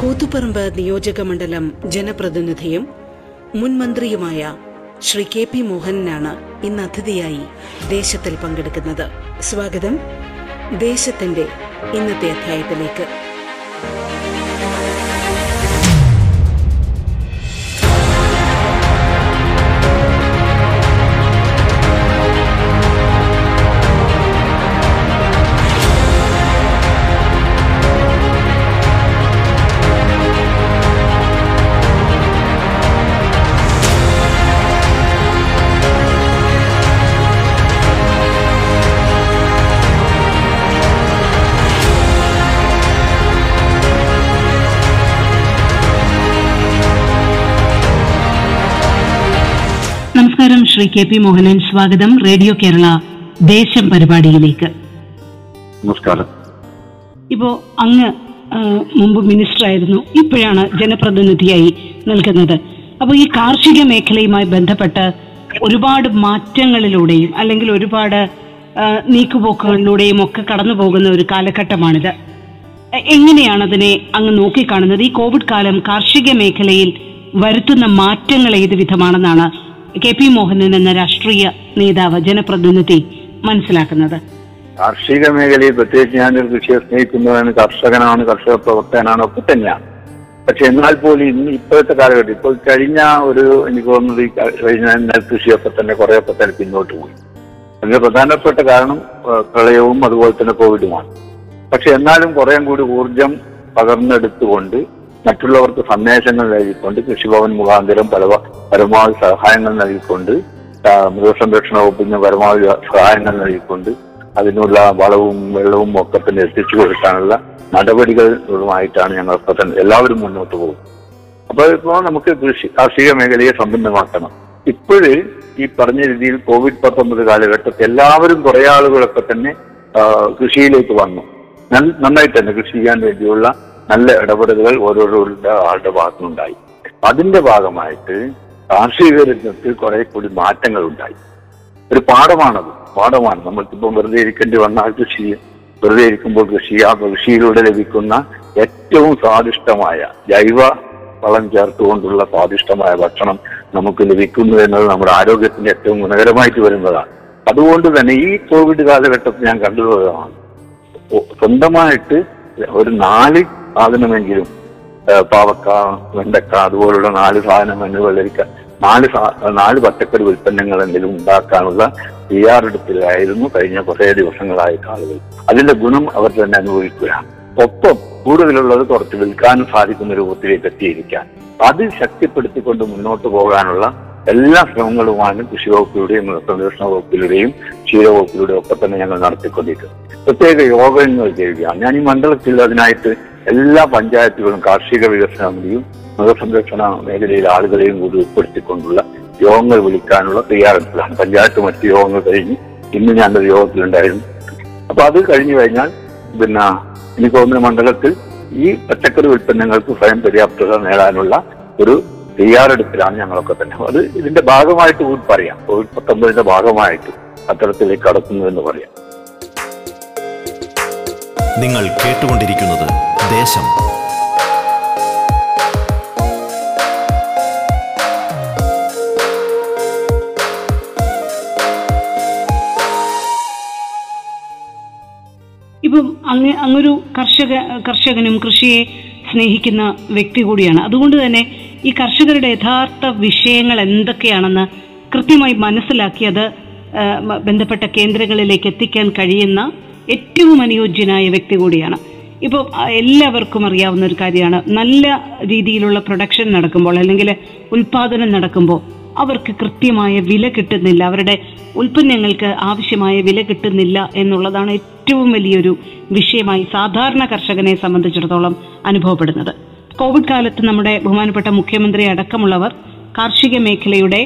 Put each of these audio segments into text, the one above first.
കൂത്തുപറമ്പ് നിയോജക മണ്ഡലം ജനപ്രതിനിധിയും മുൻ മന്ത്രിയുമായ ശ്രീ കെ പി മോഹനനാണ് ഇന്ന് അതിഥിയായി ദേശത്തിൽ പങ്കെടുക്കുന്നത്. സ്വാഗതം. ദേശത്തിന്റെ ഇന്നത്തെ അധ്യായത്തിലേക്ക്. നമസ്കാരം ശ്രീ കെ പി മോഹനൻ സ്വാഗതം റേഡിയോ കേരള ദേശം പരിപാടിയിലേക്ക്. നമസ്കാരം. ഇപ്പോ അങ്ങ് മുമ്പ് മിനിസ്റ്റർ ആയിരുന്നു ഇപ്പോഴാണ് ജനപ്രതിനിധിയായി നിൽക്കുന്നത്. അപ്പോൾ ഈ കാർഷിക മേഖലയുമായി ബന്ധപ്പെട്ട് ഒരുപാട് മാറ്റങ്ങളിലൂടെയും അല്ലെങ്കിൽ ഒരുപാട് നീക്കുപോക്കുകളിലൂടെയും ഒക്കെ കടന്നു പോകുന്ന ഒരു കാലഘട്ടമാണിത്. എങ്ങനെയാണ് അതിനെ അങ്ങ് നോക്കിക്കാണുന്നത്? ഈ കോവിഡ് കാലം കാർഷിക മേഖലയിൽ വരുത്തുന്ന മാറ്റങ്ങൾ ഏത് വിധമാണെന്നാണ് കെ പി മോഹനൻ എന്ന രാഷ്ട്രീയ നേതാവ് ജനപ്രതിനിധി മനസ്സിലാക്കുന്നത്. കാർഷിക മേഖലയിൽ പ്രത്യേകിച്ച് ഞാനൊരു കൃഷിയെ സ്നേഹിക്കുന്നതാണ് കർഷകനാണ് കർഷക പ്രവർത്തകനാണ് ഒക്കെ തന്നെയാണ്. പക്ഷെ എന്നാൽ പോലും ഇന്ന് ഇപ്പോഴത്തെ കാലഘട്ടം ഇപ്പോൾ കഴിഞ്ഞ ഒരു എനിക്ക് തോന്നുന്നത് ഈ കഴിഞ്ഞ നെൽകൃഷിയൊക്കെ തന്നെ കുറേയൊക്കെ തന്നെ പിന്നോട്ട് പോയി. അതിന് പ്രധാനപ്പെട്ട കാരണം പ്രളയവും അതുപോലെ തന്നെ കോവിഡുമാണ്. പക്ഷെ എന്നാലും കുറേയും കൂടി ഊർജം പകർന്നെടുത്തുകൊണ്ട് മറ്റുള്ളവർക്ക് സന്ദേശങ്ങൾ നൽകിക്കൊണ്ട് കൃഷിഭവൻ മുഖാന്തരം പല പരമാവധി സഹായങ്ങൾ നൽകിക്കൊണ്ട് മൃഗസംരക്ഷണ വകുപ്പിന് പരമാവധി സഹായങ്ങൾ നൽകിക്കൊണ്ട് അതിനുള്ള വളവും വെള്ളവും ഒക്കെ തന്നെ എത്തിച്ചു കൊടുക്കാനുള്ള നടപടികളുമായിട്ടാണ് ഞങ്ങൾ ഇപ്പൊ എല്ലാവരും മുന്നോട്ട് പോകും അപ്പൊ ഇപ്പോ നമുക്ക് കൃഷി കാർഷിക മേഖലയെ സമ്പന്നമാക്കണം ഇപ്പോഴ് ഈ പറഞ്ഞ രീതിയിൽ കോവിഡ് പത്തൊമ്പത് കാലഘട്ടത്തിൽ എല്ലാവരും കുറെ ആളുകളൊക്കെ തന്നെ കൃഷിയിലേക്ക് വന്നു. നന്നായിട്ട് തന്നെ കൃഷി ചെയ്യാൻ വേണ്ടിയുള്ള നല്ല ഇടപെടലുകൾ ഓരോരോരുടെ ആളുടെ ഭാഗത്തുനിന്നുണ്ടായി. അതിന്റെ ഭാഗമായിട്ട് കാർഷിക രംഗത്ത് കുറെ കൂടി മാറ്റങ്ങൾ ഉണ്ടായി ഒരു പാഠമാണത്. പാഠമാണ്. നമ്മൾക്കിപ്പം വെറുതെ ഇരിക്കേണ്ടി വന്നാൽ കൃഷി വെറുതെ ഇരിക്കുമ്പോൾ കൃഷി ആ കൃഷിയിലൂടെ ലഭിക്കുന്ന ഏറ്റവും സ്വാദിഷ്ടമായ ജൈവ വളം ചേർത്തുകൊണ്ടുള്ള സ്വാദിഷ്ടമായ ഭക്ഷണം നമുക്ക് ലഭിക്കുന്നു എന്നത് നമ്മുടെ ആരോഗ്യത്തിന് ഏറ്റവും ഗുണകരമായിട്ട് വരുന്നതാണ്. അതുകൊണ്ട് തന്നെ ഈ കോവിഡ് കാലഘട്ടത്തിൽ ഞാൻ കണ്ടുപോയതാണ് ഒ- സ്വന്തമായിട്ട് ഒരു നാല് സാധനമെങ്കിലും പാവക്ക വെണ്ടക്ക അതുപോലുള്ള നാല് സാധനം എന്ന് വെള്ളരിക്ക നാല് നാല് പച്ചക്കറി ഉൽപ്പന്നങ്ങൾ എന്തെങ്കിലും ഉണ്ടാക്കാനുള്ള തയ്യാറെടുപ്പിലായിരുന്നു കഴിഞ്ഞ കുറേ ദിവസങ്ങളായിട്ട് ആളുകൾ. അതിന്റെ ഗുണം അവർ തന്നെ അനുഭവിക്കുകയാണ്. ഒപ്പം കൂടുതലുള്ളത് കുറച്ച് വിൽക്കാനും സാധിക്കുന്ന രൂപത്തിലേക്ക് എത്തിയിരിക്കാൻ. അത് ശക്തിപ്പെടുത്തിക്കൊണ്ട് മുന്നോട്ട് പോകാനുള്ള എല്ലാ ശ്രമങ്ങളുമാണ് കൃഷി വകുപ്പിലൂടെയും മൃഗസംരക്ഷണ വകുപ്പിലൂടെയും ക്ഷീരവകുപ്പിലൂടെയും ഒക്കെ തന്നെ ഞങ്ങൾ നടത്തിക്കൊണ്ടിരിക്കുന്നത്. പ്രത്യേക യോഗങ്ങൾ ചെയ്യുകയാണ്. ഞാൻ ഈ മണ്ഡലത്തിൽ അതിനായിട്ട് എല്ലാ പഞ്ചായത്തുകളും കാർഷിക വികസന സമിതിയും മൃഗസംരക്ഷണ മേഖലയിലെ ആളുകളെയും കൂടി ഉൾപ്പെടുത്തിക്കൊണ്ടുള്ള യോഗങ്ങൾ വിളിക്കാനുള്ള തയ്യാറെടുപ്പിലാണ്. പഞ്ചായത്ത് മറ്റ് യോഗങ്ങൾ കഴിഞ്ഞ് ഇന്ന് ഞാനൊരു യോഗത്തിലുണ്ടായിരുന്നു. അപ്പൊ അത് കഴിഞ്ഞു കഴിഞ്ഞാൽ പിന്നെ എനിക്ക് തോന്നുന്ന മണ്ഡലത്തിൽ ഈ പച്ചക്കറി ഉൽപ്പന്നങ്ങൾക്ക് സ്വയം പര്യാപ്തത നേടാനുള്ള ഒരു തയ്യാറെടുപ്പിലാണ് ഞങ്ങളൊക്കെ തന്നെ. അത് ഇതിന്റെ ഭാഗമായിട്ട് കൂടി പറയാം. കോവിഡ് പത്തൊമ്പതിന്റെ ഭാഗമായിട്ട് അത്തരത്തിലേക്ക് കടക്കുന്നു എന്ന് പറയാം. നിങ്ങൾ കേട്ടുകൊണ്ടിരിക്കുന്നത് ദേശം ഇപ്പം അങ്ങ് അങ്ങൊരു കർഷക കർഷകനും കൃഷിയെ സ്നേഹിക്കുന്ന വ്യക്തി കൂടിയാണ്. അതുകൊണ്ട് തന്നെ ഈ കർഷകരുടെ യഥാർത്ഥ വിഷയങ്ങൾ എന്തൊക്കെയാണെന്ന് കൃത്യമായി മനസ്സിലാക്കി അത് ബന്ധപ്പെട്ട കേന്ദ്രങ്ങളിലേക്ക് എത്തിക്കാൻ കഴിയുന്ന ഏറ്റവും അനുയോജ്യനായ വ്യക്തി കൂടിയാണ്. ഇപ്പോൾ എല്ലാവർക്കും അറിയാവുന്ന ഒരു കാര്യമാണ്. നല്ല രീതിയിലുള്ള പ്രൊഡക്ഷൻ നടക്കുമ്പോൾ അല്ലെങ്കിൽ ഉൽപാദനം നടക്കുമ്പോൾ അവർക്ക് കൃത്യമായ വില കിട്ടുന്നില്ല. അവരുടെ ഉൽപ്പന്നങ്ങൾക്ക് ആവശ്യമായ വില കിട്ടുന്നില്ല എന്നുള്ളതാണ് ഏറ്റവും വലിയൊരു വിഷയമായി സാധാരണ കർഷകനെ സംബന്ധിച്ചിടത്തോളം അനുഭവപ്പെടുന്നത്. കോവിഡ് കാലത്ത് നമ്മുടെ ബഹുമാനപ്പെട്ട മുഖ്യമന്ത്രി അടക്കമുള്ളവർ കാർഷിക മേഖലയുടെ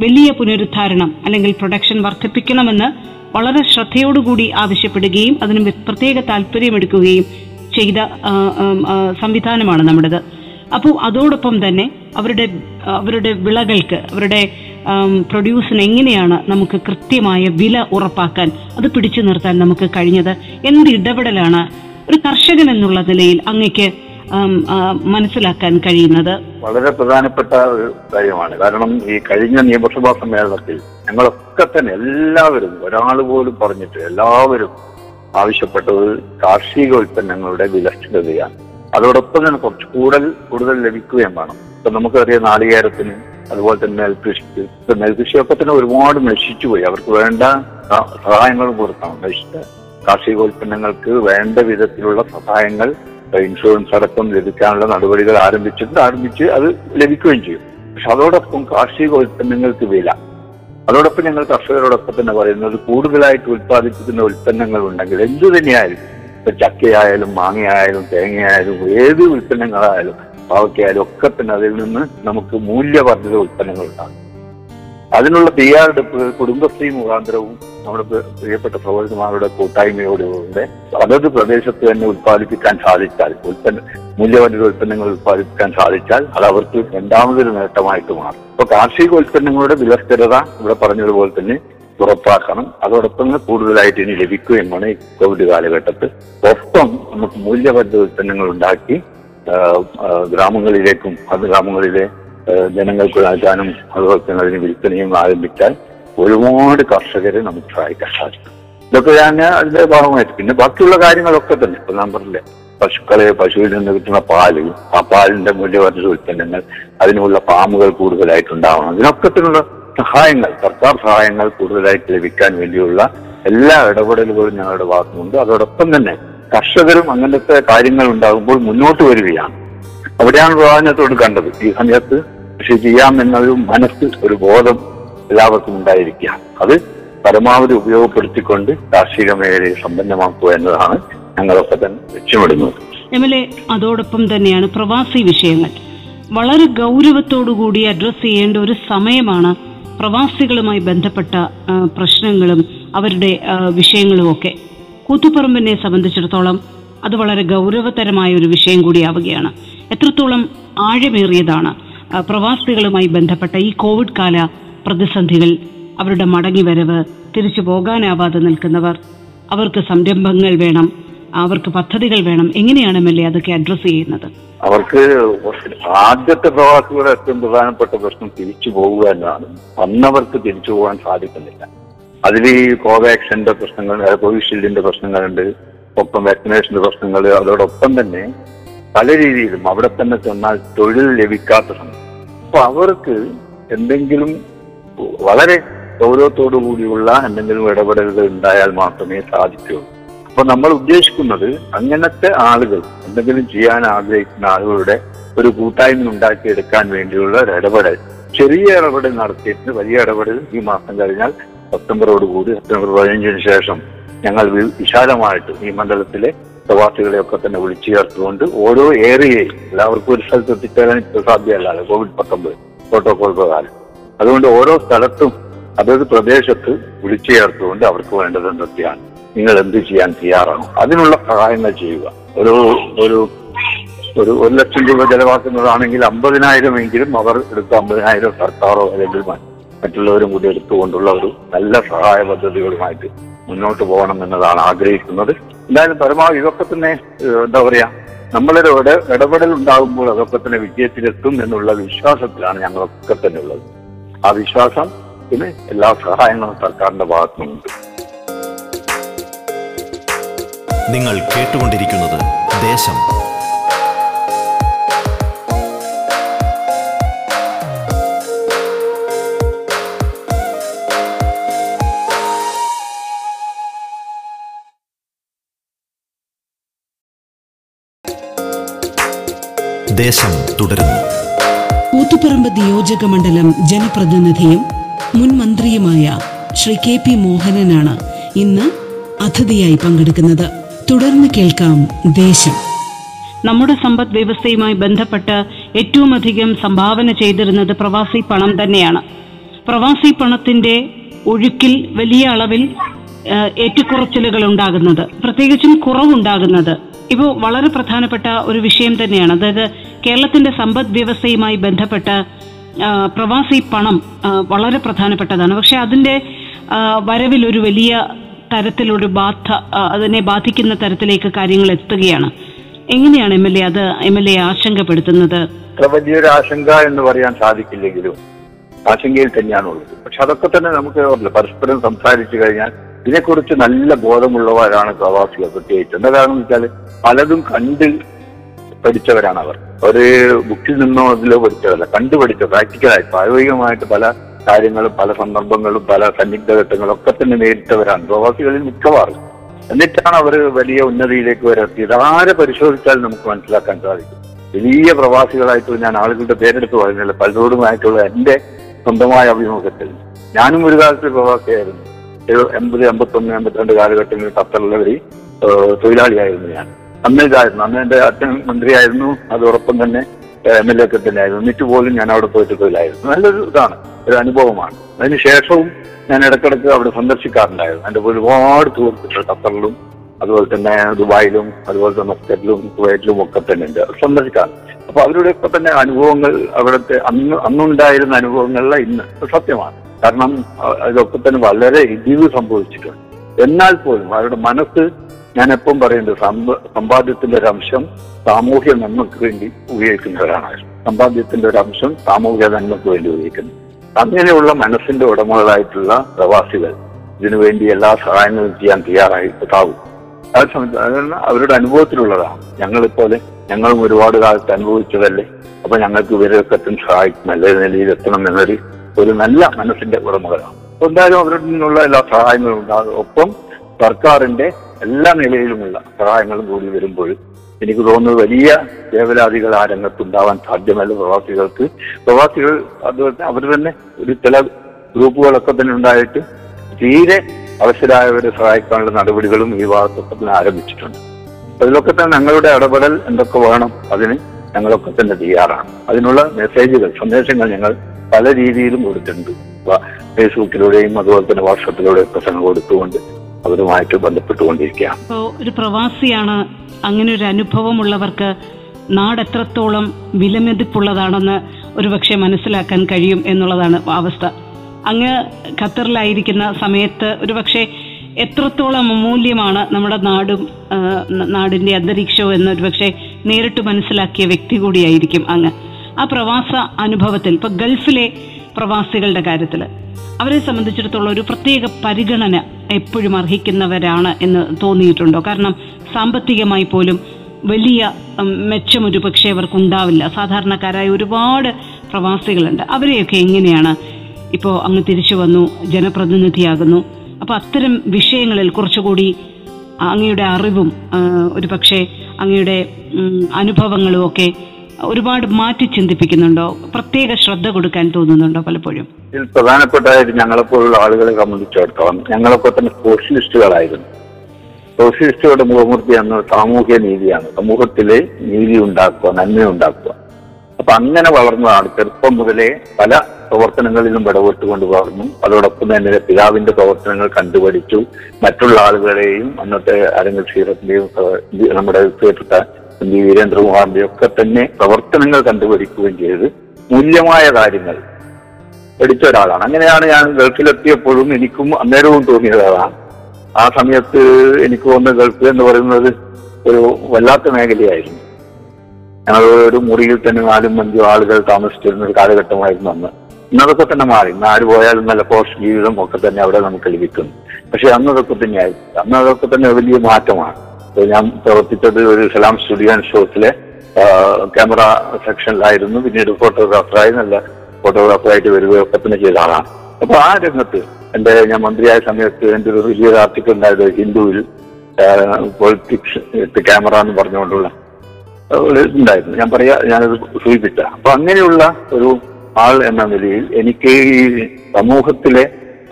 വലിയ പുനരുദ്ധാരണം അല്ലെങ്കിൽ പ്രൊഡക്ഷൻ വർദ്ധിപ്പിക്കണമെന്ന് വളരെ ശ്രദ്ധയോടുകൂടി ആവശ്യപ്പെടുകയും അതിന് പ്രത്യേക താല്പര്യമെടുക്കുകയും ചെയ്ത സംവിധാനമാണ് നമ്മുടേത്. അപ്പോൾ അതോടൊപ്പം തന്നെ അവരുടെ അവരുടെ വിളകൾക്ക് അവരുടെ പ്രൊഡ്യൂസിന് എങ്ങനെയാണ് നമുക്ക് കൃത്യമായ വില ഉറപ്പാക്കാൻ അത് പിടിച്ചു നിർത്താൻ നമുക്ക് കഴിഞ്ഞത് എന്ത് ഇടപെടലാണ് ഒരു കർഷകൻ എന്നുള്ള നിലയിൽ അങ്ങക്ക് മനസ്സിലാക്കാൻ കഴിയുന്നത്? വളരെ പ്രധാനപ്പെട്ട ഒരു കാര്യമാണ്. കാരണം ഈ കഴിഞ്ഞ നിയമസഭാ സമ്മേളനത്തിൽ ഞങ്ങളൊക്കെ തന്നെ എല്ലാവരും ഒരാൾ പോലും പറഞ്ഞിട്ട് എല്ലാവരും ആവശ്യപ്പെട്ടത് കാർഷിക ഉൽപ്പന്നങ്ങളുടെ വിലസ്ഥിതതയാണ് അതോടൊപ്പം തന്നെ കുറച്ച് കൂടുതൽ കൂടുതൽ ലഭിക്കുകയും വേണം. ഇപ്പൊ നമുക്കറിയാം നാളികേരത്തിന് അതുപോലെ തന്നെ നെൽകൃഷിക്ക് ഇപ്പൊ നെൽകൃഷിയൊക്കെ തന്നെ ഒരുപാട് നശിച്ചു പോയി. അവർക്ക് വേണ്ട സഹായങ്ങൾ കൊടുക്കണം. നശിച്ച കാർഷികോൽപ്പന്നങ്ങൾക്ക് വേണ്ട വിധത്തിലുള്ള സഹായങ്ങൾ ഇൻഷുറൻസ് അടക്കം ലഭിക്കാനുള്ള നടപടികൾ ആരംഭിച്ചിട്ട് ആരംഭിച്ച് അത് ലഭിക്കുകയും ചെയ്യും. പക്ഷെ അതോടൊപ്പം കാർഷികോൽപ്പന്നങ്ങൾക്ക് വില അതോടൊപ്പം ഞങ്ങൾ കർഷകരോടൊപ്പം തന്നെ പറയുന്നത് കൂടുതലായിട്ട് ഉൽപ്പാദിപ്പിക്കുന്ന ഉൽപ്പന്നങ്ങൾ ഉണ്ടെങ്കിൽ എന്തു തന്നെയായാലും ഇപ്പൊ ചക്കയായാലും മാങ്ങയായാലും തേങ്ങയായാലും ഏത് ഉൽപ്പന്നങ്ങളായാലും പാവയ്ക്കായാലും ഒക്കെ തന്നെ അതിൽ നിന്ന് നമുക്ക് മൂല്യവർദ്ധിത ഉൽപ്പന്നങ്ങൾ ഉണ്ടാകും. അതിനുള്ള തയ്യാറെടുപ്പുകൾ കുടുംബശ്രീ മുഖാന്തരവും നമ്മുടെ പ്രിയപ്പെട്ട സഹോദരന്മാരുടെ കൂട്ടായ്മയോടുകൂടെ അതത് പ്രദേശത്ത് തന്നെ ഉത്പാദിപ്പിക്കാൻ സാധിച്ചാൽ ഉൽപ്പന്ന മൂല്യവന്റെ ഉൽപ്പന്നങ്ങൾ ഉൽപ്പാദിപ്പിക്കാൻ സാധിച്ചാൽ അത് അവർക്ക് രണ്ടാമതൊരു നേട്ടമായിട്ട് മാറും. ഇപ്പൊ കാർഷിക ഉൽപ്പന്നങ്ങളുടെ വിലസ്ഥിരത ഇവിടെ പറഞ്ഞതുപോലെ തന്നെ ഉറപ്പാക്കണം. അതോടൊപ്പം കൂടുതലായിട്ട് ഇനി ലഭിക്കും എന്നാണ് കോവിഡ് കാലഘട്ടത്തിൽ. ഒപ്പം നമുക്ക് മൂല്യവർദ്ധിത ഉൽപ്പന്നങ്ങൾ ഉണ്ടാക്കി ഗ്രാമങ്ങളിലേക്കും അത് ഗ്രാമങ്ങളിലെ ജനങ്ങൾക്ക് നൽകാനും അതുപോലെ തന്നെ അതിന് വിൽപ്പനയും ആരംഭിക്കാൻ ഒരുപാട് കർഷകരെ നമുക്ക് സഹായിക്കാൻ സാധിക്കും. ഇതൊക്കെ ഞാൻ അതിന്റെ ഭാഗമായിട്ട്. പിന്നെ ബാക്കിയുള്ള കാര്യങ്ങളൊക്കെ തന്നെ. ഇപ്പൊ ഞാൻ പറഞ്ഞില്ലേ പശുക്കളെ പശുവിൽ നിന്ന് കിട്ടുന്ന പാൽ ആ പാലിന്റെ മൂല്യവർദ്ധിത ഉൽപ്പന്നങ്ങൾ അതിനുള്ള ഫാമുകൾ കൂടുതലായിട്ടുണ്ടാവണം. തന്നെയുള്ള സഹായങ്ങൾ സർക്കാർ സഹായങ്ങൾ കൂടുതലായിട്ട് ലഭിക്കാൻ വേണ്ടിയുള്ള എല്ലാ ഇടപെടലുകളും ഞങ്ങളുടെ ഭാഗത്തുനിന്നുണ്ട്. അതോടൊപ്പം തന്നെ കർഷകരും അങ്ങനത്തെ കാര്യങ്ങൾ ഉണ്ടാകുമ്പോൾ മുന്നോട്ട് വരികയാണ്. അവിടെയാണ് പ്രാധാന്യത്തോട് കണ്ടത്. ഈ സമയത്ത് കൃഷി ചെയ്യാം എന്നൊരു മനസ്സ് ഒരു ബോധം എല്ലാവർക്കും ഉണ്ടായിരിക്കുക. അത് പരമാവധി ഉപയോഗപ്പെടുത്തിക്കൊണ്ട് കാർഷിക മേഖലയെ സമ്പന്നമാക്കുക എന്നതാണ് ഞങ്ങളൊക്കെ തന്നെ ലക്ഷ്യമിടുന്നത്. എം എൽ എ അതോടൊപ്പം തന്നെയാണ് പ്രവാസി വിഷയങ്ങൾ. വളരെ ഗൗരവത്തോടുകൂടി അഡ്രസ് ചെയ്യേണ്ട ഒരു സമയമാണ് പ്രവാസികളുമായി ബന്ധപ്പെട്ട പ്രശ്നങ്ങളും അവരുടെ വിഷയങ്ങളും ഒക്കെ. കൂത്തുപറമ്പിനെ സംബന്ധിച്ചിടത്തോളം അത് വളരെ ഗൗരവതരമായ ഒരു വിഷയം കൂടിയാവുകയാണ്. എത്രത്തോളം ആഴമേറിയതാണ് പ്രവാസികളുമായി ബന്ധപ്പെട്ട ഈ കോവിഡ് കാല പ്രതിസന്ധികൾ അവരുടെ മടങ്ങിവരവ് തിരിച്ചു പോകാനാവാതെ നിൽക്കുന്നവർ അവർക്ക് സംരംഭങ്ങൾ വേണം അവർക്ക് പദ്ധതികൾ വേണം എങ്ങനെയാണ് എം എൽ എ അതൊക്കെ അഡ്രസ് ചെയ്യുന്നത്? അവർക്ക് ആദ്യത്തെ പ്രവാസികളുടെ ഏറ്റവും പ്രധാനപ്പെട്ട പ്രശ്നം തിരിച്ചു പോകുക എന്നതാണ് വന്നവർക്ക് തിരിച്ചു പോകാൻ സാധിക്കുന്നില്ല. അതിൽ ഈ കോവാക്സിന്റെ പ്രശ്നങ്ങൾ കോവിഷീൽഡിന്റെ പ്രശ്നങ്ങളുണ്ട് ഒപ്പം വാക്സിനേഷന്റെ പ്രശ്നങ്ങൾ അതോടൊപ്പം തന്നെ പല രീതിയിലും അവിടെ തന്നെ ചെന്നാൽ തൊഴിൽ ലഭിക്കാത്ത സമയം അപ്പൊ അവർക്ക് എന്തെങ്കിലും വളരെ ഗൗരവത്തോടു കൂടിയുള്ള എന്തെങ്കിലും ഇടപെടലുകൾ ഉണ്ടായാൽ മാത്രമേ സാധിക്കുകയുള്ളൂ അപ്പൊ നമ്മൾ ഉദ്ദേശിക്കുന്നത് അങ്ങനത്തെ ആളുകൾ എന്തെങ്കിലും ചെയ്യാൻ ആഗ്രഹിക്കുന്ന ആളുകളുടെ ഒരു കൂട്ടായ്മ ഉണ്ടാക്കിയെടുക്കാൻ വേണ്ടിയുള്ള ഒരു ഇടപെടൽ. ചെറിയ ഇടപെടൽ നടത്തിയിട്ട് വലിയ ഇടപെടൽ ഈ മാസം കഴിഞ്ഞാൽ സെപ്റ്റംബറോട് കൂടി സെപ്റ്റംബർ പതിനഞ്ചിന് ശേഷം ഞങ്ങൾ വിശാലമായിട്ട് ഈ മണ്ഡലത്തിലെ പ്രവാസികളെയൊക്കെ തന്നെ വിളിച്ചു ചേർത്തുകൊണ്ട് ഓരോ ഏരിയയിൽ എല്ലാവർക്കും ഒരു സ്ഥലത്ത് എത്തിച്ചേരാൻ സാധ്യമല്ലാതെ കോവിഡ് പത്തൊമ്പത് പ്രോട്ടോകോൾ പ്രകാരം. അതുകൊണ്ട് ഓരോ സ്ഥലത്തും അതത് പ്രദേശത്ത് വിളിച്ചു ചേർത്തുകൊണ്ട് അവർക്ക് വേണ്ടത് എന്തൊക്കെയാണ്? നിങ്ങൾ എന്ത് ചെയ്യാൻ തയ്യാറാണോ? അതിനുള്ള സഹായങ്ങൾ ചെയ്യുക. ഒരു ഒരു ഒരു ഒരു ലക്ഷം രൂപ ചെലവാക്കുന്നതാണെങ്കിൽ അമ്പതിനായിരം എങ്കിലും അവർ എടുത്ത അമ്പതിനായിരം സർക്കാരോ അല്ലെങ്കിൽ മറ്റുള്ളവരും കൂടി എടുത്തുകൊണ്ടുള്ള ഒരു നല്ല സഹായ പദ്ധതികളുമായിട്ട് മുന്നോട്ട് പോകണം എന്നതാണ് ആഗ്രഹിക്കുന്നത്. എന്തായാലും പരമാവധി ഇതൊക്കെ തന്നെ എന്താ പറയാ നമ്മളുടെ ഇട ഇടപെടൽ ഉണ്ടാകുമ്പോൾ അതൊക്കെ തന്നെ വിജയത്തിലെത്തും എന്നുള്ള വിശ്വാസത്തിലാണ് ഞങ്ങളൊക്കെ തന്നെ ഉള്ളത്. ആ വിശ്വാസം ഇതിന് എല്ലാ സഹായങ്ങളും സർക്കാരിന്റെ ഭാഗത്തുനിന്നുണ്ട് നിങ്ങൾ കേട്ടുകൊണ്ടിരിക്കുന്നത് ദേശം ദേശം തുടരുന്നു. കൂത്തുപറമ്പ് നിയോജക മണ്ഡലം ജനപ്രതിനിധിയും മുൻ മന്ത്രിയുമായ ശ്രീ കെ പി മോഹനനാണ് ഇന്ന് അതിഥിയായി പങ്കെടുക്കുന്നത്. തുടർന്ന് കേൾക്കാം ദേശം. നമ്മുടെ സമ്പദ് വ്യവസ്ഥയുമായി ബന്ധപ്പെട്ട് ഏറ്റവും അധികം സംഭാവന ചെയ്തിരുന്നത് പ്രവാസി പണം തന്നെയാണ്. പ്രവാസി പണത്തിന്റെ ഒഴുക്കിൽ വലിയ അളവിൽ ഏറ്റക്കുറച്ചിലുകൾ ഉണ്ടാകുന്നത് പ്രത്യേകിച്ചും കുറവുണ്ടാകുന്നത്. ഇപ്പോൾ വളരെ പ്രധാനപ്പെട്ട ഒരു വിഷയം തന്നെയാണ്. അതായത് കേരളത്തിന്റെ സമ്പദ് വ്യവസ്ഥയുമായി ബന്ധപ്പെട്ട് പ്രവാസി പണം വളരെ പ്രധാനപ്പെട്ടതാണ്. പക്ഷെ അതിന്റെ വരവിൽ ഒരു വലിയ തരത്തിലൊരു ബാധ അതിനെ ബാധിക്കുന്ന തരത്തിലേക്ക് കാര്യങ്ങൾ എത്തുകയാണ്. എങ്ങനെയാണ് എം എൽ എ അത് എം എൽ എ ആശങ്കപ്പെടുത്തുന്നത്? വലിയൊരു ആശങ്ക എന്ന് പറയാൻ സാധിക്കില്ലെങ്കിലും ആശങ്കയിൽ തന്നെയാണുള്ളത്. പക്ഷെ അതൊക്കെ തന്നെ നമുക്ക് പരസ്പരം സംസാരിച്ചു കഴിഞ്ഞാൽ ഇതിനെക്കുറിച്ച് നല്ല ബോധമുള്ളവരാണ് പ്രവാസികൾ പ്രത്യേകിച്ച്. എന്താ കാരണം വെച്ചാൽ പലതും കണ്ട് പഠിച്ചവരാണ് അവർ ഒരു ബുക്കിൽ നിന്നോ അതിലോ പഠിച്ചതല്ല കണ്ടുപഠിച്ച പ്രാക്ടിക്കലായി പ്രായോഗികമായിട്ട് പല കാര്യങ്ങളും പല സന്ദർഭങ്ങളും പല സന്നിഗ്ധ ഘട്ടങ്ങളും ഒക്കെ തന്നെ നേരിട്ടവരാണ്. പ്രവാസികളിൽ മിക്കവാറും. എന്നിട്ടാണ് അവർ വലിയ ഉന്നതിയിലേക്ക് വരെത്തിയത് ആരെ പരിശോധിച്ചാൽ നമുക്ക് മനസ്സിലാക്കാൻ സാധിക്കും. വലിയ പ്രവാസികളായിട്ട് ഞാൻ ആളുകളുടെ പേരെടുത്ത് പറയുന്നില്ല പലരോടുമായിട്ടുള്ള എന്റെ സ്വന്തമായ അഭിമുഖത്തിൽ. ഞാനും ഒരു കാലത്ത് പ്രവാസിയായിരുന്നു. എൺപത് എൺപത്തൊന്ന് എൺപത്തിരണ്ട് കാലഘട്ടങ്ങളിൽ ഖത്തറിലെ ഏഹ്, തൊഴിലാളിയായിരുന്നു ഞാൻ. അന്ന് ഇതായിരുന്നു അന്ന് എന്റെ അച്ഛൻ മന്ത്രിയായിരുന്നു. അതോടൊപ്പം തന്നെ എം എൽ എ ഒക്കെ തന്നെയായിരുന്നു. എന്നിട്ട് പോലും ഞാൻ അവിടെ പോയിട്ട് നല്ലൊരു ഇതാണ്. ഒരു അനുഭവമാണ്. അതിന് ശേഷവും ഞാൻ ഇടക്കിടക്ക് അവിടെ സന്ദർശിക്കാറുണ്ടായിരുന്നു. എന്റെ ഒരുപാട് സുഹൃത്തുക്കൾ ഖത്തറിലും അതുപോലെ തന്നെ ദുബായിലും അതുപോലെ തന്നെ മസ്കറ്റിലും കുവൈറ്റിലും ഒക്കെ തന്നെ ഉണ്ട്. സന്ദർശിക്കാറുണ്ട് അപ്പൊ അവരുടെയൊക്കെ തന്നെ അനുഭവങ്ങൾ അവിടുത്തെ അന്ന് അന്നുണ്ടായിരുന്ന അനുഭവങ്ങളിലെ ഇന്ന് സത്യമാണ്. കാരണം ഇതൊക്കെ തന്നെ വളരെ ഇടിവ് സംഭവിച്ചിട്ടുണ്ട്. എന്നാൽ പോലും അവരുടെ മനസ്സ് ഞാൻ എപ്പം പറയുന്നത് സമ്പാദ്യത്തിന്റെ ഒരു അംശം സാമൂഹ്യ നന്മക്ക് വേണ്ടി ഉപയോഗിക്കുന്നവരാണ്. സമ്പാദ്യത്തിന്റെ ഒരു അംശം സാമൂഹ്യ നന്മക്ക് വേണ്ടി ഉപയോഗിക്കുന്നു. അങ്ങനെയുള്ള മനസ്സിന്റെ ഉടമകളായിട്ടുള്ള പ്രവാസികൾ ഇതിനുവേണ്ടി എല്ലാ സഹായങ്ങളും ചെയ്യാൻ തയ്യാറായി എത്താവും ആ സമയത്ത് അതെല്ലാം അവരുടെ അനുഭവത്തിലുള്ളതാണ്. ഞങ്ങളെപ്പോലെ ഞങ്ങളും ഒരുപാട് കാലത്ത് അനുഭവിച്ചതല്ലേ? അപ്പൊ ഞങ്ങൾക്ക് ഇവരൊക്കെ സഹായിക്കും നല്ല നിലയിൽ എത്തണം എന്നൊരു ഒരു നല്ല മനസ്സിന്റെ ഉടമകളാണ്. എന്തായാലും അവരുടെ നിന്നുള്ള എല്ലാ സഹായങ്ങളും ഉണ്ടാകും. ഒപ്പം സർക്കാരിന്റെ എല്ലാ നിലയിലുമുള്ള സഹായങ്ങളും കൂടി വരുമ്പോൾ എനിക്ക് തോന്നുന്നത് വലിയ വേവലാതികൾ ആ രംഗത്തുണ്ടാവാൻ സാധ്യമല്ല പ്രവാസികൾക്ക്. പ്രവാസികൾ അതുപോലെ അവർ തന്നെ ഒരു ചില ഗ്രൂപ്പുകളൊക്കെ തന്നെ ഉണ്ടായിട്ട് തീരെ അവശരായവരെ സഹായിക്കാനുള്ള നടപടികളും ഈ തന്നെ ആരംഭിച്ചിട്ടുണ്ട്. അതിലൊക്കെ തന്നെ ഞങ്ങളുടെ ഇടപെടൽ എന്തൊക്കെ വേണം അതിന് ഞങ്ങളൊക്കെ തന്നെ തയ്യാറാണ്. അതിനുള്ള മെസ്സേജുകൾ സന്ദേശങ്ങൾ ഞങ്ങൾ പല രീതിയിലും കൊടുത്തിട്ടുണ്ട്. ഫേസ്ബുക്കിലൂടെയും അതുപോലെ തന്നെ വാട്സപ്പിലൂടെയും പ്രസംഗം കൊടുത്തുകൊണ്ട് അവരുമായിട്ട് ബന്ധപ്പെട്ടുകൊണ്ടിരിക്കുകയാണ്. ഒരു പ്രവാസിയാണ് അങ്ങനെ ഒരു അനുഭവമുള്ളവർക്ക് നാട് എത്രത്തോളം വിലമതിപ്പുള്ളതാണെന്ന് ഒരുപക്ഷെ മനസ്സിലാക്കാൻ കഴിയും എന്നുള്ളതാണ് അവസ്ഥ. അങ്ങ് ഖത്തറിലായിരിക്കുന്ന സമയത്ത് ഒരുപക്ഷെ എത്രത്തോളം അമൂല്യമാണ് നമ്മുടെ നാടും നാടിന്റെ അന്തരീക്ഷവും എന്ന് ഒരുപക്ഷെ നേരിട്ട് മനസ്സിലാക്കിയ വ്യക്തി കൂടിയായിരിക്കും അങ്ങ്. ആ പ്രവാസ അനുഭവത്തിൽ ഇപ്പൊ ഗൾഫിലെ പ്രവാസികളുടെ കാര്യത്തിൽ അവരെ സംബന്ധിച്ചിടത്തോളം ഒരു പ്രത്യേക പരിഗണന എപ്പോഴും അർഹിക്കുന്നവരാണ് എന്ന് തോന്നിയിട്ടുണ്ടോ? കാരണം സാമ്പത്തികമായി പോലും വലിയ മെച്ചം ഒരു പക്ഷേ അവർക്ക് ഉണ്ടാവില്ല സാധാരണക്കാരായ ഒരുപാട് പ്രവാസികളുണ്ട്. അവരെയൊക്കെ എങ്ങനെയാണ് ഇപ്പോൾ അങ്ങ് തിരിച്ചു വന്നു ജനപ്രതിനിധിയാകുന്നു? അപ്പോൾ അത്തരം വിഷയങ്ങളിൽ കുറച്ചുകൂടി അങ്ങയുടെ അറിവും ഒരു പക്ഷേ അങ്ങയുടെ അനുഭവങ്ങളും ഒക്കെ ഒരുപാട് മാറ്റി ചിന്തിപ്പിക്കുന്നുണ്ടോ? പ്രത്യേക ശ്രദ്ധ കൊടുക്കാൻ തോന്നുന്നുണ്ടോ പലപ്പോഴും? ഇതിൽ പ്രധാനപ്പെട്ടതായിട്ട് ഞങ്ങളെപ്പോലുള്ള ആളുകളെ സംബന്ധിച്ചിടത്തോളം ഞങ്ങളൊക്കെ തന്നെ സോഷ്യലിസ്റ്റുകളായിരുന്നു. സോഷ്യലിസ്റ്റുകളുടെ മുഖമൂർത്തി എന്ന സാമൂഹ്യ നീതിയാണ്. സമൂഹത്തിലെ നീതി ഉണ്ടാക്കുക നന്മ ഉണ്ടാക്കുക. അപ്പൊ അങ്ങനെ വളർന്നതാണ് ചെറുപ്പം മുതലേ പല പ്രവർത്തനങ്ങളിലും ഇടപെട്ടുകൊണ്ട് വളർന്നു. അതോടൊപ്പം തന്നെ പിതാവിന്റെ പ്രവർത്തനങ്ങൾ കണ്ടുപഠിച്ചു. മറ്റുള്ള ആളുകളെയും അന്നത്തെ അരങ്ങൽ ക്ഷീരത്തിന്റെയും നമ്മുടെ തീർത്ത എം വീരേന്ദ്രകുമാറിന്റെ ഒക്കെ തന്നെ പ്രവർത്തനങ്ങൾ കണ്ടുപിടിക്കുകയും ചെയ്ത് മൂല്യമായ കാര്യങ്ങൾ എടുത്ത ഒരാളാണ് അങ്ങനെയാണ് ഞാൻ ഗൾഫിലെത്തിയപ്പോഴും എനിക്കും അന്നേരവും തോന്നിയത് അതാണ്. ആ സമയത്ത് എനിക്ക് വന്ന ഗൾഫ് എന്ന് പറയുന്നത് ഒരു വല്ലാത്ത മേഖലയായിരുന്നു. ഞങ്ങൾ ഒരു മുറിയിൽ തന്നെ നാലും അഞ്ചും ആളുകൾ താമസിച്ചിരുന്ന ഒരു കാലഘട്ടമായിരുന്നു അന്ന്. ഇന്നതൊക്കെ തന്നെ മാറി. നാല് പോയാലും നല്ല പോസ്റ്റ് ജീവിതം ഒക്കെ തന്നെ അവിടെ നമുക്ക് ലഭിക്കുന്നു. പക്ഷെ അന്നതൊക്കെ തന്നെയായിരുന്നു. അന്നതൊക്കെ തന്നെ വലിയ മാറ്റമാണ്. ഞാൻ പ്രവർത്തിച്ചത് ഒരു സലാം സ്റ്റുഡിയോ ആൻഡ് ഷോസിലെ ക്യാമറ സെക്ഷനിലായിരുന്നു. പിന്നീട് ഫോട്ടോഗ്രാഫറായി നല്ല ഫോട്ടോഗ്രാഫറായിട്ട് വരികയൊക്കെ തന്നെ ചെയ്ത ആളാണ്. അപ്പൊ ആ രംഗത്ത് എന്റെ ഞാൻ മന്ത്രിയായ സമയത്ത് എന്റെ ഒരു വലിയൊരു ആർട്ടിക്കിൾ ഉണ്ടായത് ഹിന്ദുവിൽ പൊളിറ്റിക്സ് ക്യാമറ എന്ന് പറഞ്ഞുകൊണ്ടുള്ള ഉണ്ടായിരുന്നു ഞാൻ പറയാ ഞാനത് സൂചിപ്പിച്ച. അപ്പൊ അങ്ങനെയുള്ള ഒരു ആൾ എന്ന നിലയിൽ എനിക്ക് ഈ സമൂഹത്തിലെ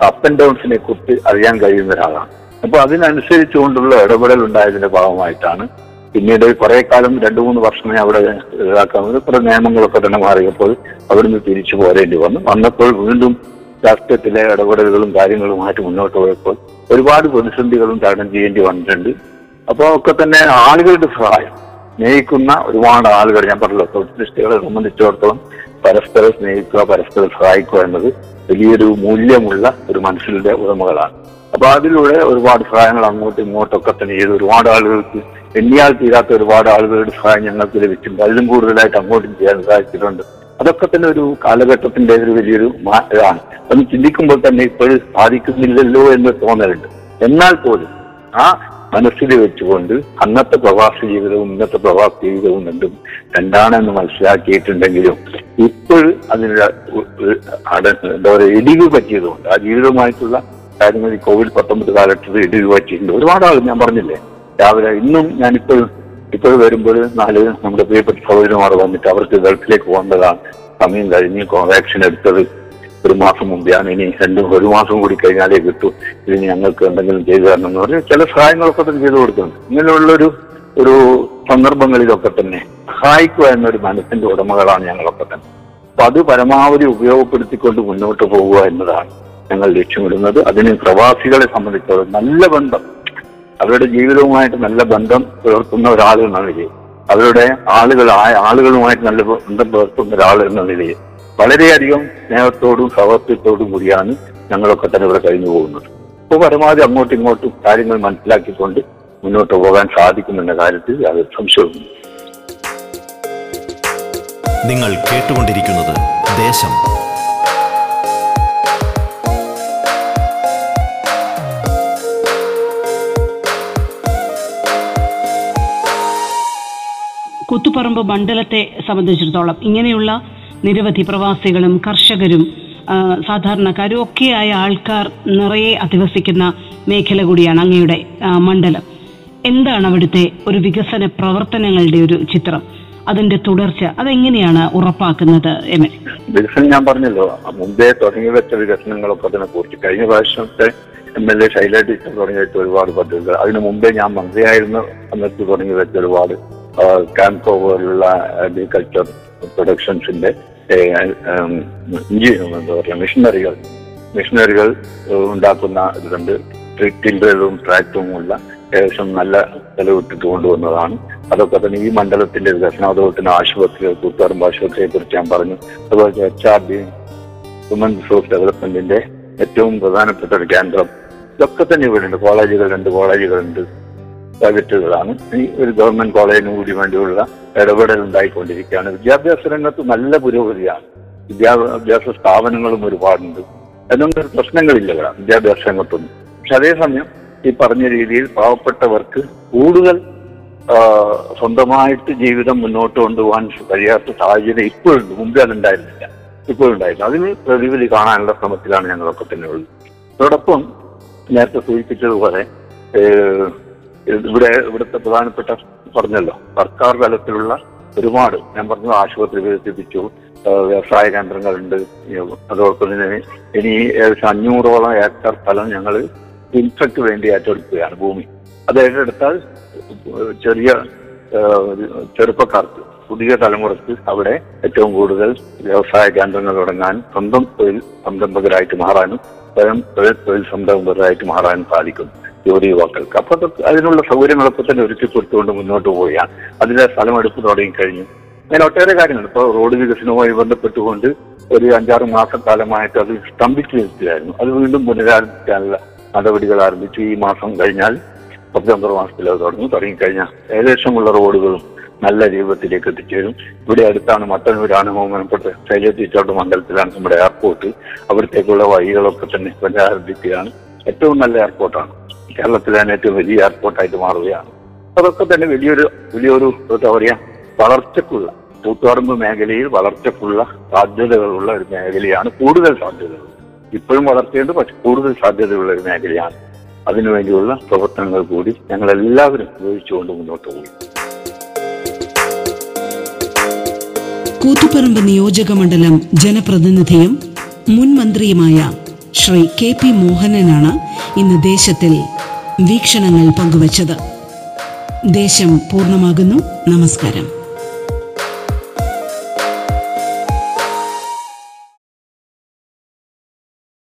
അപ്പ് ആൻഡ് ഡൗൺസിനെ കുറിച്ച് അറിയാൻ കഴിയുന്ന ഒരാളാണ്. അപ്പൊ അതിനനുസരിച്ചുകൊണ്ടുള്ള ഇടപെടൽ ഉണ്ടായതിന്റെ ഭാഗമായിട്ടാണ് പിന്നീട് കുറെ കാലം രണ്ടു മൂന്ന് വർഷമേ അവിടെ ഇതാക്കാൻ കുറെ നിയമങ്ങളൊക്കെ തന്നെ മാറിയപ്പോൾ അവിടുന്ന് തിരിച്ചു പോരേണ്ടി വന്നു. വന്നപ്പോൾ വീണ്ടും രാഷ്ട്രീയത്തിലെ ഇടപെടലുകളും കാര്യങ്ങളുമായിട്ട് മുന്നോട്ട് പോയപ്പോൾ ഒരുപാട് പ്രതിസന്ധികളും തരണം ചെയ്യേണ്ടി വന്നിട്ടുണ്ട്. അപ്പോൾ ഒക്കെ തന്നെ ആളുകളുടെ സഹായം സ്നേഹിക്കുന്ന ഒരുപാട് ആളുകൾ ഞാൻ പറഞ്ഞല്ലോ സോഷ്യലിസ്റ്റുകളെ സംബന്ധിച്ചിടത്തോളം പരസ്പരം സ്നേഹിക്കുക പരസ്പരം സഹായിക്കുക എന്നത് വലിയൊരു മൂല്യമുള്ള ഒരു മനസ്സിന്റെ ഉടമകളാണ്. അപ്പൊ അതിലൂടെ ഒരുപാട് സഹായങ്ങൾ അങ്ങോട്ടും ഇങ്ങോട്ടൊക്കെ തന്നെ ചെയ്ത്. ഒരുപാട് ആളുകൾക്ക് എണ്ണിയാൽ തീരാത്ത ഒരുപാട് ആളുകളുടെ സഹായം ഞങ്ങൾക്ക് ലഭിച്ചിട്ടുണ്ട്. അതിലും കൂടുതലായിട്ട് അങ്ങോട്ടും ചെയ്യാൻ സാധിച്ചിട്ടുണ്ട്. അതൊക്കെ തന്നെ ഒരു കാലഘട്ടത്തിന്റെ ഒരു വലിയൊരു മാറ്റമാണ് ഒന്ന് ചിന്തിക്കുമ്പോൾ തന്നെ ഇപ്പോഴും സാധിക്കുന്നില്ലല്ലോ എന്ന് തോന്നലുണ്ട്. എന്നാൽ പോലും ആ മനസ്സിൽ വെച്ചുകൊണ്ട് അന്നത്തെ പ്രവാസ ജീവിതവും ഇന്നത്തെ പ്രവാസ ജീവിതവും രണ്ടും രണ്ടാണെന്ന് മനസ്സിലാക്കിയിട്ടുണ്ടെങ്കിലും ഇപ്പോൾ അതിനുള്ള എന്താ പറയുക ഇടിവ് പറ്റിയതുകൊണ്ട് ആ ജീവിതവുമായിട്ടുള്ള കാര്യങ്ങൾ ഈ കോവിഡ് പത്തൊമ്പത് കാലത്ത് ഇടിവ് പറ്റിയിട്ടുണ്ട് ഒരുപാട് ഞാൻ പറഞ്ഞില്ലേ? രാവിലെ ഇന്നും ഞാനിപ്പോൾ ഇപ്പോൾ വരുമ്പോൾ നാല് നമ്മുടെ പ്രിയപ്പെട്ട സഹോദരന്മാർ വന്നിട്ട് അവർക്ക് ഗൾഫിലേക്ക് പോകേണ്ടതാണ്. സമയം കഴിഞ്ഞ് വാക്സിൻ എടുത്തത് ഒരു മാസം മുമ്പെയാണ് ഇനി രണ്ടും ഒരു മാസം കൂടി കഴിഞ്ഞാലേ കിട്ടൂ. ഇനി ഞങ്ങൾക്ക് എന്തെങ്കിലും ചെയ്തു തരണം എന്ന് പറഞ്ഞ് ചില സഹായങ്ങളൊക്കെ തന്നെ ചെയ്തു കൊടുക്കുന്നുണ്ട്. ഇങ്ങനെയുള്ളൊരു ഒരു സന്ദർഭങ്ങളിലൊക്കെ തന്നെ സഹായിക്കുക എന്നൊരു മനസ്സിന്റെ ഉടമകളാണ് ഞങ്ങളൊക്കെ തന്നെ. അപ്പൊ അത് പരമാവധി ഉപയോഗപ്പെടുത്തിക്കൊണ്ട് മുന്നോട്ട് പോകുക എന്നതാണ്. ഞങ്ങൾ ലക്ഷ്യമിടുന്നത്. അതിന് പ്രവാസികളെ സംബന്ധിച്ചോളം നല്ല ബന്ധം. അവരുടെ ജീവിതവുമായിട്ട് നല്ല ബന്ധം പുലർത്തുന്ന ഒരാൾ എന്ന അവരുടെ ആളുകൾ ആ ആളുകളുമായിട്ട് നല്ല ബന്ധം പുലർത്തുന്ന ഒരാൾ എന്ന നിലയിൽ. വളരെയധികം സ്നേഹത്തോടും സൗഹൃദത്തോടും കൂടിയാണ് ഞങ്ങളൊക്കെ തന്നെ ഇവിടെ കഴിഞ്ഞു പോകുന്നത്. അപ്പോൾ പരമാവധി അങ്ങോട്ടും ഇങ്ങോട്ടും കാര്യങ്ങൾ മനസ്സിലാക്കിക്കൊണ്ട് മുന്നോട്ട് പോകാൻ സാധിക്കുമെന്ന കാര്യത്തിൽ അത് സംശയമുണ്ട് നിങ്ങൾ കേട്ടുകൊണ്ടിരിക്കുന്നത് ദേശം കുത്തുപറമ്പ് മണ്ഡലത്തെ സംബന്ധിച്ചിടത്തോളം ഇങ്ങനെയുള്ള നിരവധി പ്രവാസികളും കർഷകരും സാധാരണക്കാരും ഒക്കെയായ ആൾക്കാർ നിറയെ അധിവസിക്കുന്ന മേഖല കൂടിയാണ് അങ്ങയുടെ മണ്ഡലം. എന്താണ് അവിടുത്തെ ഒരു വികസന പ്രവർത്തനങ്ങളുടെ ഒരു ചിത്രം? അതിന്റെ തുടർച്ച അതെങ്ങനെയാണ് ഉറപ്പാക്കുന്നത് എം വികസനം ഞാൻ പറഞ്ഞല്ലോ. മുമ്പേ തുടങ്ങി വെച്ച വികസനങ്ങളൊക്കെ തന്നെ കുറിച്ച് കഴിഞ്ഞ പ്രാവശ്യത്തെ M L A Shaila teacher തുടങ്ങി വെച്ച ഒരുപാട് പദ്ധതികൾ. അതിനു മുമ്പേ ഞാൻ മന്ത്രിയായിരുന്ന സമയത്ത് തുടങ്ങി വെച്ച ഒരുപാട് ക്യാമ്പോ പോലുള്ള അഗ്രികൾച്ചർ പ്രൊഡക്ഷൻസിന്റെ എന്താ പറയുക മിഷനറികൾ മിഷനറികൾ ഉണ്ടാക്കുന്ന ഇതുണ്ട്. ടിൽഡറും ട്രാക്ടറും ഉള്ള ഏകദേശം നല്ല ചെലവിട്ടിട്ട് കൊണ്ടുവന്നതാണ്. അതൊക്കെ തന്നെ ഈ മണ്ഡലത്തിന്റെ വികസനം അതുപോലെ തന്നെ ആശുപത്രികൾ കൂത്തുപറമ്പ് ആശുപത്രിയെ കുറിച്ച് ഞാൻ പറഞ്ഞു. അതുപോലെ H R D human resource ഡെവലപ്മെന്റിന്റെ ഏറ്റവും പ്രധാനപ്പെട്ട ഒരു കേന്ദ്രം. ഇതൊക്കെ തന്നെ ഇവിടെ ഉണ്ട് രണ്ട് കോളേജുകളുണ്ട് പ്രൈവറ്റുകളാണ് ഈ ഒരു ഗവൺമെന്റ് കോളേജിനും കൂടി വേണ്ടിയുള്ള ഇടപെടൽ ഉണ്ടായിക്കൊണ്ടിരിക്കുകയാണ്. വിദ്യാഭ്യാസ രംഗത്ത് നല്ല പുരോഗതിയാണ്. വിദ്യാഭ്യാസ സ്ഥാപനങ്ങളും ഒരുപാടുണ്ട്. അതിനൊന്നും ഒരു പ്രശ്നങ്ങളില്ല ഇവിടെ വിദ്യാഭ്യാസ രംഗത്തൊന്നും. പക്ഷെ അതേസമയം ഈ പറഞ്ഞ രീതിയിൽ പാവപ്പെട്ടവർക്ക് കൂടുതൽ സ്വന്തമായിട്ട് ജീവിതം മുന്നോട്ട് കൊണ്ടുപോകാൻ കഴിയാത്ത സാഹചര്യം ഇപ്പോഴുണ്ട്. മുമ്പേ അതുണ്ടായിരുന്നില്ല. ഇപ്പോഴുണ്ടായിരുന്നു അതിന് പ്രതിവിധി കാണാനുള്ള ശ്രമത്തിലാണ് ഞങ്ങളൊക്കെ തന്നെ ഉള്ളത്. അതോടൊപ്പം നേരത്തെ സൂചിപ്പിച്ചതുപോലെ ഇവിടെ ഇവിടുത്തെ പ്രധാനപ്പെട്ട പറഞ്ഞല്ലോ സർക്കാർ തലത്തിലുള്ള ഒരുപാട് ഞാൻ പറഞ്ഞു ആശുപത്രി വികസിപ്പിച്ചു വ്യവസായ കേന്ദ്രങ്ങളുണ്ട് അതോടൊപ്പം തന്നെ ഇനി ഏകദേശം അഞ്ഞൂറോളം ഏക്കർ സ്ഥലം ഞങ്ങൾ ഇൻഫ്രക്ക് വേണ്ടി ഏറ്റെടുക്കുകയാണ് ഭൂമി. അത് ഏറ്റെടുത്താൽ ചെറിയ ചെറുപ്പക്കാർക്ക് പുതിയ തലമുറയ്ക്ക് അവിടെ ഏറ്റവും കൂടുതൽ വ്യവസായ കേന്ദ്രങ്ങൾ തുടങ്ങാൻ സ്വന്തം തൊഴിൽ സംരംഭകരായിട്ട് മാറാനും സ്വയം തൊഴിൽ സംരംഭകരായിട്ട് മാറാനും സാധിക്കും ജോലി യുവാക്കൾക്ക്. അപ്പൊ അത് അതിനുള്ള സൗകര്യങ്ങളൊക്കെ തന്നെ ഒരുക്കി കൊടുത്തുകൊണ്ട് മുന്നോട്ട് പോവുകയാണ്. അതിന്റെ സ്ഥലമെടുപ്പ് തുടങ്ങിക്കഴിഞ്ഞു അങ്ങനെ ഒട്ടേറെ കാര്യങ്ങൾ ഇപ്പോൾ റോഡ് വികസനവുമായി ബന്ധപ്പെട്ടുകൊണ്ട് ഒരു അഞ്ചാറ് മാസക്കാലമായിട്ട് അത് സ്തംഭിച്ചു നിൽക്കുകയായിരുന്നു. അത് വീണ്ടും പുനരാരംഭിക്കാനുള്ള നടപടികൾ ആരംഭിച്ചു. ഈ മാസം കഴിഞ്ഞാൽ സെപ്റ്റംബർ മാസത്തിൽ അത് തുടങ്ങി തുടങ്ങിക്കഴിഞ്ഞാൽ ഏകദേശമുള്ള റോഡുകളും നല്ല രൂപത്തിലേക്ക് എത്തിച്ചേരും ഇവിടെ അടുത്താണ് മട്ടന്നൂരാണ് മോമനപ്പെട്ട ശൈലത്തിച്ചോട്ട് മണ്ഡലത്തിലാണ് നമ്മുടെ എയർപോർട്ട്. അവിടത്തേക്കുള്ള വഴികളൊക്കെ തന്നെ പുനരാരംഭിക്കുകയാണ് ഏറ്റവും നല്ല എയർപോർട്ടാണ്. കേരളത്തിലെ ഏറ്റവും വലിയ എയർപോർട്ടായിട്ട് മാറുകയാണ്. അതൊക്കെ തന്നെ വലിയൊരു വലിയൊരു എന്താ പറയാ വളർച്ചക്കുള്ള കൂത്തുപറമ്പ് മേഖലയിൽ വളർച്ചക്കുള്ള സാധ്യതകളുള്ള ഒരു മേഖലയാണ് കൂടുതൽ സാധ്യതകൾ. ഇപ്പോഴും വളർച്ചയുണ്ട് പക്ഷെ കൂടുതൽ സാധ്യതയുള്ള ഒരു മേഖലയാണ്. അതിനുവേണ്ടിയുള്ള പ്രവർത്തനങ്ങൾ കൂടി ഞങ്ങൾ എല്ലാവരും ഉപയോഗിച്ചുകൊണ്ട് മുന്നോട്ട് പോകും. കൂത്തുപറമ്പ് നിയോജക മണ്ഡലം ജനപ്രതിനിധിയും മുൻ മന്ത്രിയുമായ ശ്രീ കെ പി മോഹനനാണ് ഇന്ന് ദേശത്തിൽ വീക്ഷണങ്ങൾ പങ്കുവച്ചത്. ദേശം പൂർണമാകുന്നു. നമസ്കാരം.